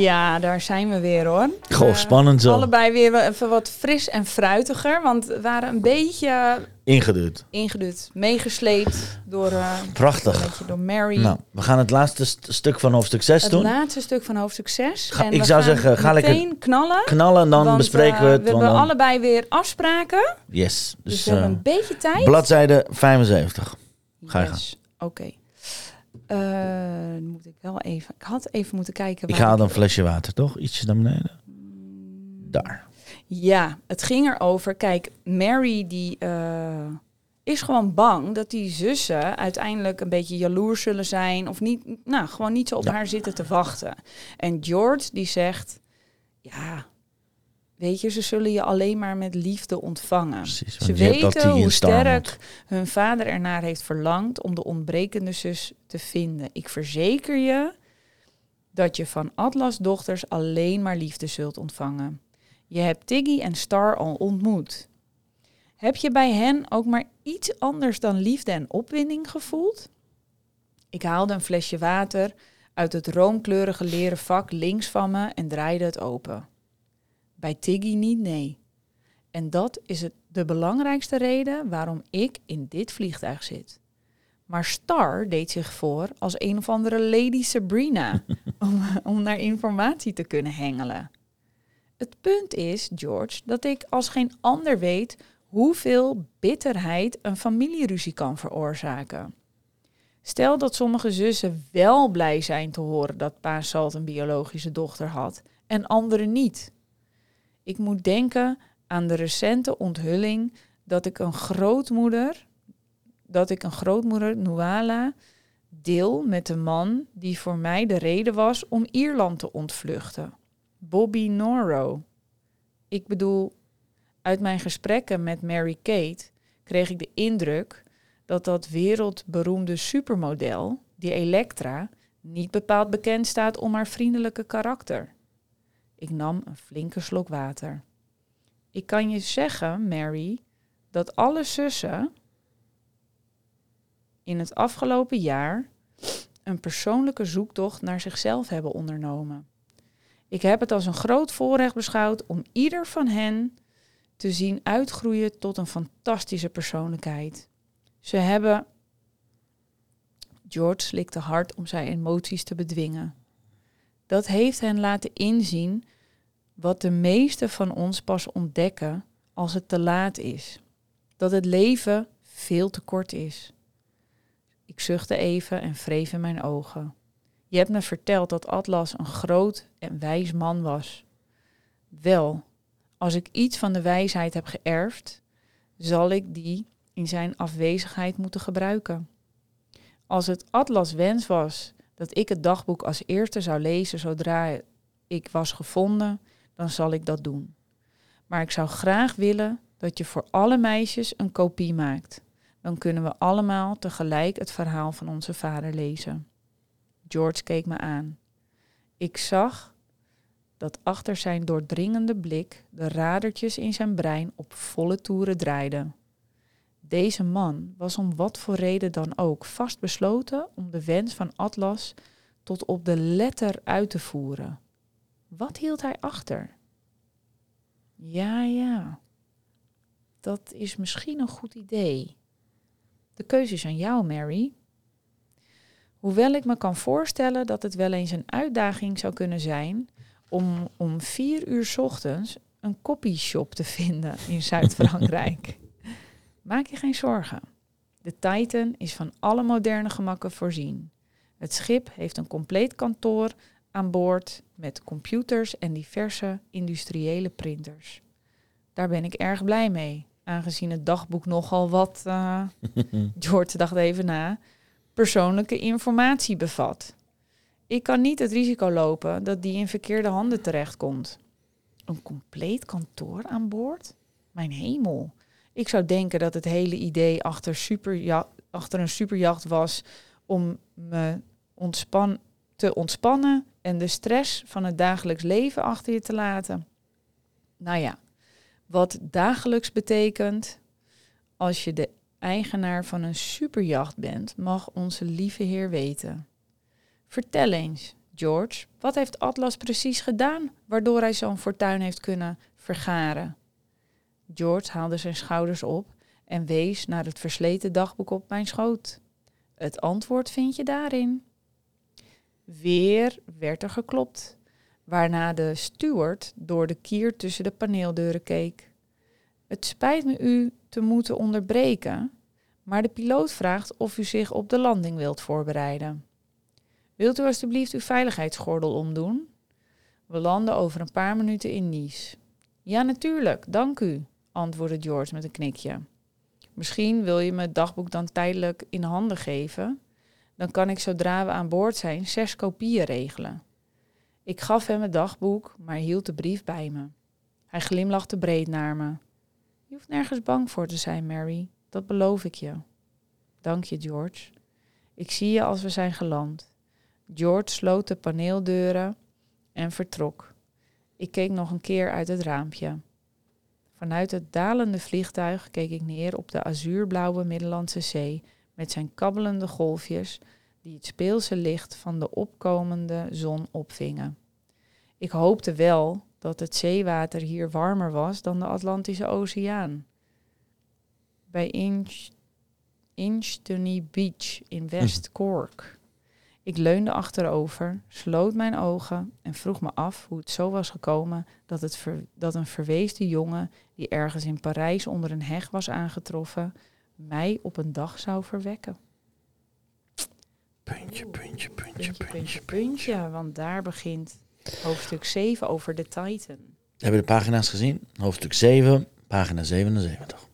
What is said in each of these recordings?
Ja, daar zijn we weer hoor. Goh, Eh, spannend zo. Allebei weer even wat fris en fruitiger, want we waren een beetje Ingedut. ingedut, meegesleept door, eh, een Prachtig. beetje door Mary. Nou, we gaan het laatste st- stuk van hoofdstuk 6 het doen. laatste stuk van hoofdstuk 6. Ga- en ik zou gaan zeggen, ga lekker meteen knallen. Knallen en dan want, bespreken we eh, het. we hebben dan- allebei weer afspraken, Yes. dus, Dus, we hebben een beetje tijd. bladzijde 75. Ga je Yes, Oké. Dan moet ik wel even. Ik had even moeten kijken. Ik haal een flesje water, toch? Ietsjes naar beneden. Daar. Ja, het ging erover. Kijk, Mary die eh, is gewoon bang dat die zussen uiteindelijk een beetje jaloers zullen zijn of niet, nou, gewoon niet zo op Ja. haar zitten te wachten. En George die zegt, ja, weet je, ze zullen je alleen maar met liefde ontvangen. Precies. Ze weten hoe sterk hun vader ernaar heeft verlangd om de ontbrekende zus te vinden. Ik verzeker je dat je van Atlas dochters alleen maar liefde zult ontvangen. Je hebt Tiggy en Star al ontmoet. Heb je bij hen ook maar iets anders dan liefde en opwinding gevoeld? Ik haalde een flesje water uit het roomkleurige leren vak links van me en draaide het open. Bij Tiggy niet, nee. En dat is het, de belangrijkste reden waarom ik in dit vliegtuig zit. Maar Star deed zich voor als een of andere Lady Sabrina om, om naar informatie te kunnen hengelen. Het punt is, George, dat ik als geen ander weet hoeveel bitterheid een familieruzie kan veroorzaken. Stel dat sommige zussen wel blij zijn te horen dat pa Salt een biologische dochter had en anderen niet. Ik moet denken aan de recente onthulling dat ik een grootmoeder, dat ik een grootmoeder Nuala deel met de man die voor mij de reden was om Ierland te ontvluchten. Bobby Norro. Ik bedoel, uit mijn gesprekken met Mary Kate kreeg ik de indruk dat dat wereldberoemde supermodel, die Elektra, niet bepaald bekend staat om haar vriendelijke karakter. Ik nam een flinke slok water. Ik kan je zeggen, Mary, dat alle zussen in het afgelopen jaar een persoonlijke zoektocht naar zichzelf hebben ondernomen. Ik heb het als een groot voorrecht beschouwd om ieder van hen te zien uitgroeien tot een fantastische persoonlijkheid. Ze hebben. George slikte hard om zijn emoties te bedwingen. Dat heeft hen laten inzien wat de meeste van ons pas ontdekken als het te laat is. Dat het leven veel te kort is. Ik zuchtte even en wreef in mijn ogen. Je hebt me verteld dat Atlas een groot en wijs man was. Wel, als ik iets van de wijsheid heb geërfd, zal ik die in zijn afwezigheid moeten gebruiken. Als het Atlas wens was dat ik het dagboek als eerste zou lezen zodra ik was gevonden, dan zal ik dat doen. Maar ik zou graag willen dat je voor alle meisjes een kopie maakt. Dan kunnen we allemaal tegelijk het verhaal van onze vader lezen. George keek me aan. Ik zag dat achter zijn doordringende blik de radertjes in zijn brein op volle toeren draaiden. Deze man was om wat voor reden dan ook vastbesloten om de wens van Atlas tot op de letter uit te voeren. Wat hield hij achter? Ja, ja. Dat is misschien een goed idee. De keuze is aan jou, Mary. Hoewel ik me kan voorstellen dat het wel eens een uitdaging zou kunnen zijn om om vier uur 's ochtends een copyshop te vinden in Zuid-Frankrijk. Maak je geen zorgen. De Titan is van alle moderne gemakken voorzien. Het schip heeft een compleet kantoor aan boord met computers en diverse industriële printers. Daar ben ik erg blij mee. aangezien het dagboek nogal wat, uh, George dacht even na, persoonlijke informatie bevat. Ik kan niet het risico lopen dat die in verkeerde handen terechtkomt. Een compleet kantoor aan boord? Mijn hemel. Ik zou denken dat het hele idee achter, achter een superjacht was om me te ontspannen en de stress van het dagelijks leven achter je te laten. Nou ja, wat dagelijks betekent, als je de eigenaar van een superjacht bent, mag onze lieve Heer weten. Vertel eens, George, wat heeft Atlas precies gedaan waardoor hij zo'n fortuin heeft kunnen vergaren? George haalde zijn schouders op en wees naar het versleten dagboek op mijn schoot. Het antwoord vind je daarin. Weer werd er geklopt, waarna de steward door de kier tussen de paneeldeuren keek. Het spijt me u te moeten onderbreken, maar de piloot vraagt of u zich op de landing wilt voorbereiden. Wilt u alstublieft uw veiligheidsgordel omdoen? We landen over een paar minuten in Nice. Ja, natuurlijk, dank u, antwoordde George met een knikje. Misschien wil je me het dagboek dan tijdelijk in handen geven. Dan kan ik zodra we aan boord zijn zes kopieën regelen. Ik gaf hem het dagboek, maar hield de brief bij me. Hij glimlachte breed naar me. Je hoeft nergens bang voor te zijn, Mary. Dat beloof ik je. Dank je, George. Ik zie je als we zijn geland. George sloot de paneeldeuren en vertrok. Ik keek nog een keer uit het raampje. Vanuit het dalende vliegtuig keek ik neer op de azuurblauwe Middellandse Zee met zijn kabbelende golfjes die het speelse licht van de opkomende zon opvingen. Ik hoopte wel dat het zeewater hier warmer was dan de Atlantische Oceaan. Bij Inch, Inchtony Beach in West Cork. Ik leunde achterover, sloot mijn ogen en vroeg me af hoe het zo was gekomen dat, het dat een verweesde jongen die ergens in Parijs onder een heg was aangetroffen, mij op een dag zou verwekken. Puntje, puntje, puntje, puntje, puntje. Want daar begint hoofdstuk 7 over de Titan. Hebben we de pagina's gezien? Hoofdstuk 7, pagina 77.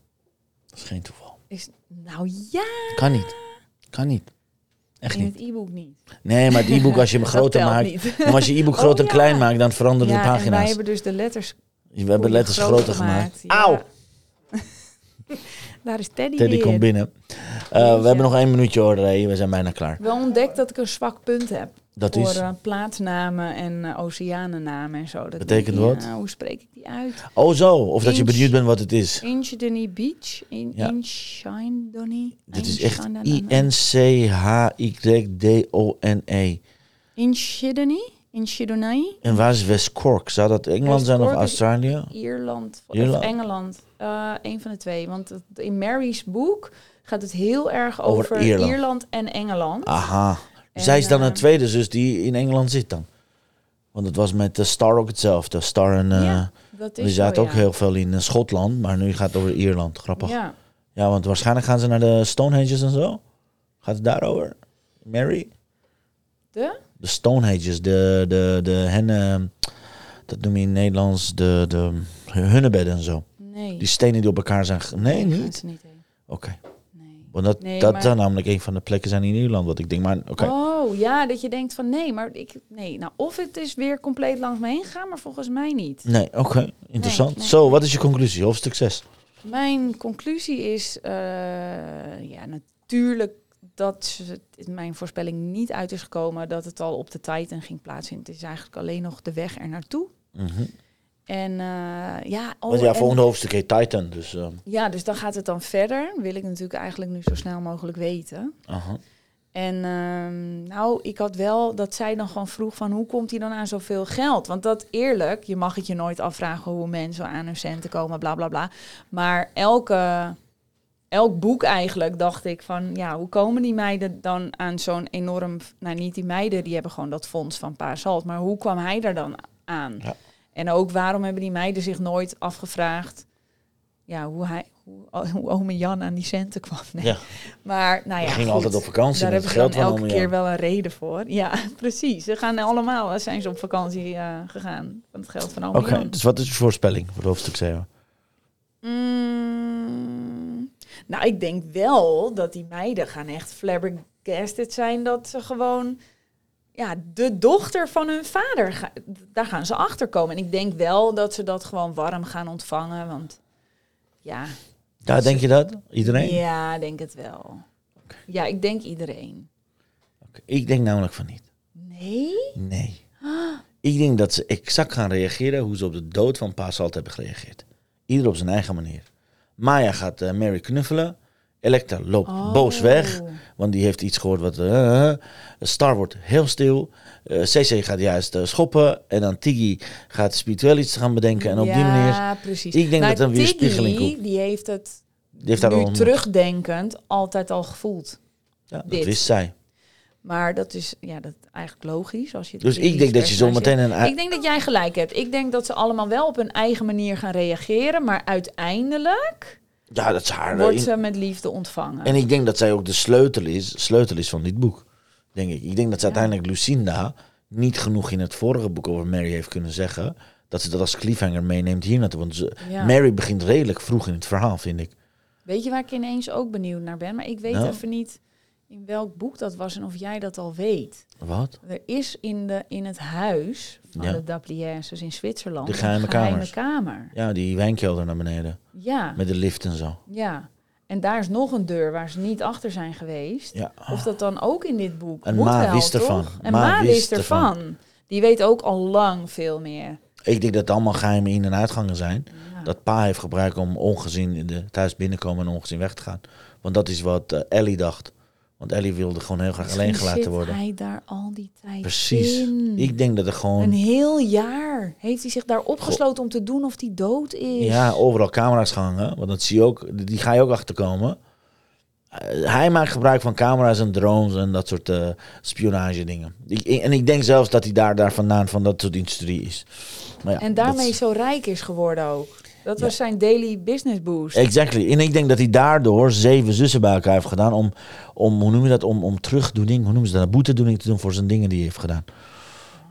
Dat is geen toeval. Is, nou ja. Kan niet. Kan niet. Echt in niet. het e-book niet. Nee, maar het e-book als je hem groter maakt. Maar als je e-book groot en klein maakt, dan veranderen de pagina's. En wij hebben dus de letters. We hebben letters groter, gemaakt. gemaakt. Auw! Daar is Teddy Teddy weer. komt binnen. Uh, we hebben nog één minuutje hoor, We zijn bijna klaar. Wel ontdekt dat ik een zwak punt heb. Dat voor is? Uh, plaatsnamen en uh, oceanennamen en zo. Dat Betekent die, wat? hoe spreek ik die uit? Oh zo, of Inch, dat je benieuwd bent wat het is. Inchydoney Beach. In, ja. Inchydoney. Dit is echt I-N-C-H-Y-D-O-N-E. Inchydoney? En waar is West Cork? Zou dat Engeland zijn of Australië? Ierland, Ierland? of Engeland. Uh, een van de twee. Want in Mary's boek gaat het heel erg over, over Ierland. Ierland. en Engeland. Aha. En, Zij is dan een tweede zus die in Engeland zit dan? Want het was met de Star ook hetzelfde. Star en... Uh, ja, dat is die zaten ook heel veel in Schotland, maar nu gaat het over Ierland. Grappig. Ja. ja, want waarschijnlijk gaan ze naar de Stonehenges en zo. Gaat het daarover? Mary? De? De Stonehenges, de, de, de hennen... Dat noem je in het Nederlands de, de hunnebedden en zo. Nee. Die stenen die op elkaar zijn... Nee, Nee, niet? Oké. Nee. Want dat, Nee, dat maar- zou namelijk een van de plekken zijn in Ierland. Wat ik denk, maar oké. Oh, ja, dat je denkt van nee, maar ik... Nee, nou, of het is weer compleet langs me heen gegaan, maar volgens mij niet. Nee, oké. Interessant. nee, Zo, wat is je conclusie? Hoofdstuk 6. Mijn conclusie is, eh, ja, natuurlijk dat mijn voorspelling niet uit is gekomen dat het al op de Titan ging plaatsvinden. Het is eigenlijk alleen nog de weg er naartoe. Mhm. En eh, ja, oh, Want ja, en- volgende hoofdstuk heet Titan. Dus, eh, ja, dus dan gaat het dan verder. Wil ik natuurlijk eigenlijk nu zo snel mogelijk weten. aha. En ehm, nou, ik had wel dat zij dan gewoon vroeg van hoe komt hij dan aan zoveel geld? Want dat eerlijk, je mag het je nooit afvragen hoe mensen aan hun centen komen, bla bla bla. Maar elke, elk boek eigenlijk dacht ik van ja, hoe komen die meiden dan aan zo'n enorm, nou niet die meiden, die hebben gewoon dat fonds van Pa Salt, maar hoe kwam hij daar dan aan? Ja. En ook waarom hebben die meiden zich nooit afgevraagd ja, hoe hij, hoe, hoe ome Jan aan die centen kwam? Nee. Ja. Maar nou ja, We gingen goed. altijd op vakantie Daar hebben ze geld elke keer Jan. wel een reden voor. Ja, precies. Ze gaan allemaal, zijn ze op vakantie eh, gegaan van het geld van ome Oké, dus wat is je voorspelling voor hoofdstuk 7? Mm, Nou, ik denk wel dat die meiden gaan echt flabbergasted zijn dat ze gewoon ja, de dochter van hun vader, daar gaan ze achter komen. En ik denk wel dat ze dat gewoon warm gaan ontvangen, want ja, Ja, denk je dat? Iedereen? ja, ik denk het wel. Ja, ik denk iedereen. Ik denk namelijk van niet. Nee? Nee. Ik denk dat ze exact gaan reageren hoe ze op de dood van Pa Salt hebben gereageerd. Ieder op zijn eigen manier. Maya gaat eh, Mary knuffelen. Elektra loopt Oh. boos weg, want die heeft iets gehoord wat... eh, eh. Star wordt heel stil. Eh CC gaat juist eh, schoppen. En dan Tiggy gaat spiritueel iets gaan bedenken. En op die manier... Ja, precies. Ik denk Maar dat er een Tiggy, weerspiegeling komt. die heeft het Die heeft daar nu al terugdenkend altijd al gevoeld. Ja, dat dit. wist zij. Maar dat is ja, dat eigenlijk logisch. Als je Dus ik denk dat je zo meteen een... Ik denk dat jij gelijk hebt. Ik denk dat ze allemaal wel op hun eigen manier gaan reageren. Maar uiteindelijk Ja, dat is haar... wordt in- ze met liefde ontvangen. En ik denk dat zij ook de sleutel is, sleutel is van dit boek. Denk ik. Ik denk dat ze uiteindelijk Lucinda niet genoeg in het vorige boek over Mary heeft kunnen zeggen. Dat ze dat als cliffhanger meeneemt hier naartoe. Want ze, Ja. Mary begint redelijk vroeg in het verhaal, vind ik. Weet je waar ik ineens ook benieuwd naar ben? Maar ik weet Nou? even niet in welk boek dat was en of jij dat al weet. Wat? Er is in, de, in het huis van Ja. de Daplières in Zwitserland De geheime een geheime kamers. kamer. Ja, die wijnkelder naar beneden. Ja, Met de lift en zo. ja. En daar is nog een deur waar ze niet achter zijn geweest. Ja. Of dat dan ook in dit boek. En Moet Ma wel, wist toch? ervan. En Ma Ma, wist ervan. Die weet ook al lang veel meer. Ik denk dat het allemaal geheime in- en uitgangen zijn. Ja. Dat pa heeft gebruikt om ongezien in de thuis binnenkomen en ongezien weg te gaan. Want dat is wat eh, Ellie dacht. Want Ellie wilde gewoon heel graag alleen gelaten worden. hij daar al die tijd Precies. in. Ik denk dat er gewoon... Een heel jaar heeft hij zich daar opgesloten om te doen of hij dood is. Ja, overal camera's gehangen. Want dat zie je ook, die ga je ook achterkomen. Eh, hij maakt gebruik van camera's en drones en dat soort eh spionage dingen. Ik- en ik denk zelfs dat hij daar, daar vandaan van dat soort industrie is. Maar ja, en daarmee zo rijk is geworden ook. Dat was zijn daily business boost. Exactly. En ik denk dat hij daardoor zeven zussen bij elkaar heeft gedaan om, om hoe noem je dat, om, om terugdoening, hoe noemen ze dat, boetedoening te doen voor zijn dingen die hij heeft gedaan.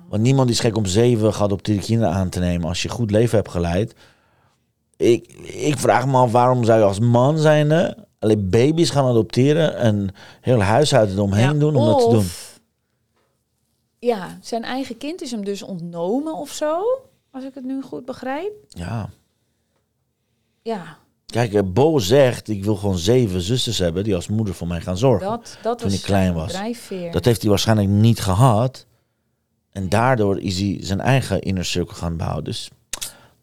Want niemand is gek om zeven geadopteerde kinderen aan te nemen als je goed leven hebt geleid. Ik, ik vraag me af waarom zou je als man zijnde alleen baby's gaan adopteren en heel huishouden eromheen Ja, doen om dat te doen. Ja, zijn eigen kind is hem dus ontnomen of zo. Als ik het nu goed begrijp. Ja. Ja, Kijk, eh, Bo zegt, ik wil gewoon zeven zusters hebben die als moeder voor mij gaan zorgen. dat, dat Toen was ik klein was. drijfveer. Dat heeft hij waarschijnlijk niet gehad. En daardoor is hij zijn eigen inner circle gaan bouwen. Dus,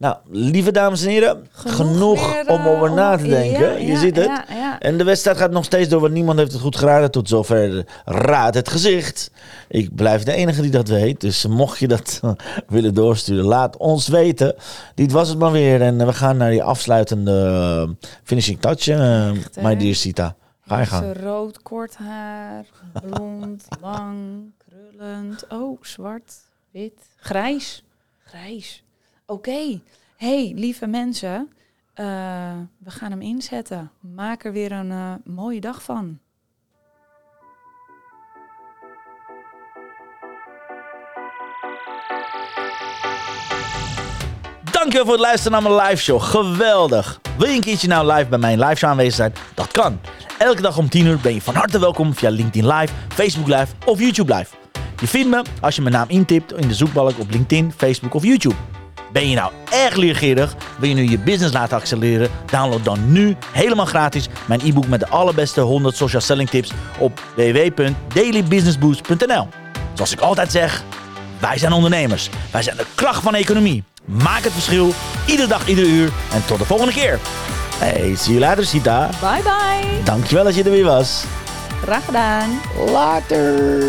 nou, lieve dames en heren, genoeg, weer, om eh, over na te denken. ja, je ja, ziet het. Ja. En de wedstrijd gaat nog steeds door, want niemand heeft het goed geraden. Tot zover raad het gezicht. Ik blijf de enige die dat weet. Dus mocht je dat eh, willen doorsturen, laat ons weten. Dit was het maar weer. En eh, we gaan naar die afsluitende eh, finishing touch. eh Echt, my dear Sita. Ga je ze rood, kort haar, blond, lang, krullend. Oh, zwart, wit, grijs. Grijs. Oké. hey, lieve mensen. eh, we gaan hem inzetten. Maak er weer een eh, mooie dag van. Dankjewel voor het luisteren naar mijn live show. Geweldig. Wil je een keertje nou live bij mijn live show aanwezig zijn? Dat kan. Elke dag om 10 uur ben je van harte welkom via LinkedIn Live, Facebook Live of YouTube Live. Je vindt me als je mijn naam intipt in de zoekbalk op LinkedIn, Facebook of YouTube. Ben je nou erg leergierig? Wil je nu je business laten accelereren? Download dan nu helemaal gratis mijn e-book met de allerbeste 100 social selling tips op www.dailybusinessboost.nl. Zoals ik altijd zeg, wij zijn ondernemers. Wij zijn de kracht van de economie. Maak het verschil, iedere dag, ieder uur. En tot de volgende keer. Hey, see you later, Sita. Bye bye. Dankjewel dat je er weer was. Graag gedaan. Later.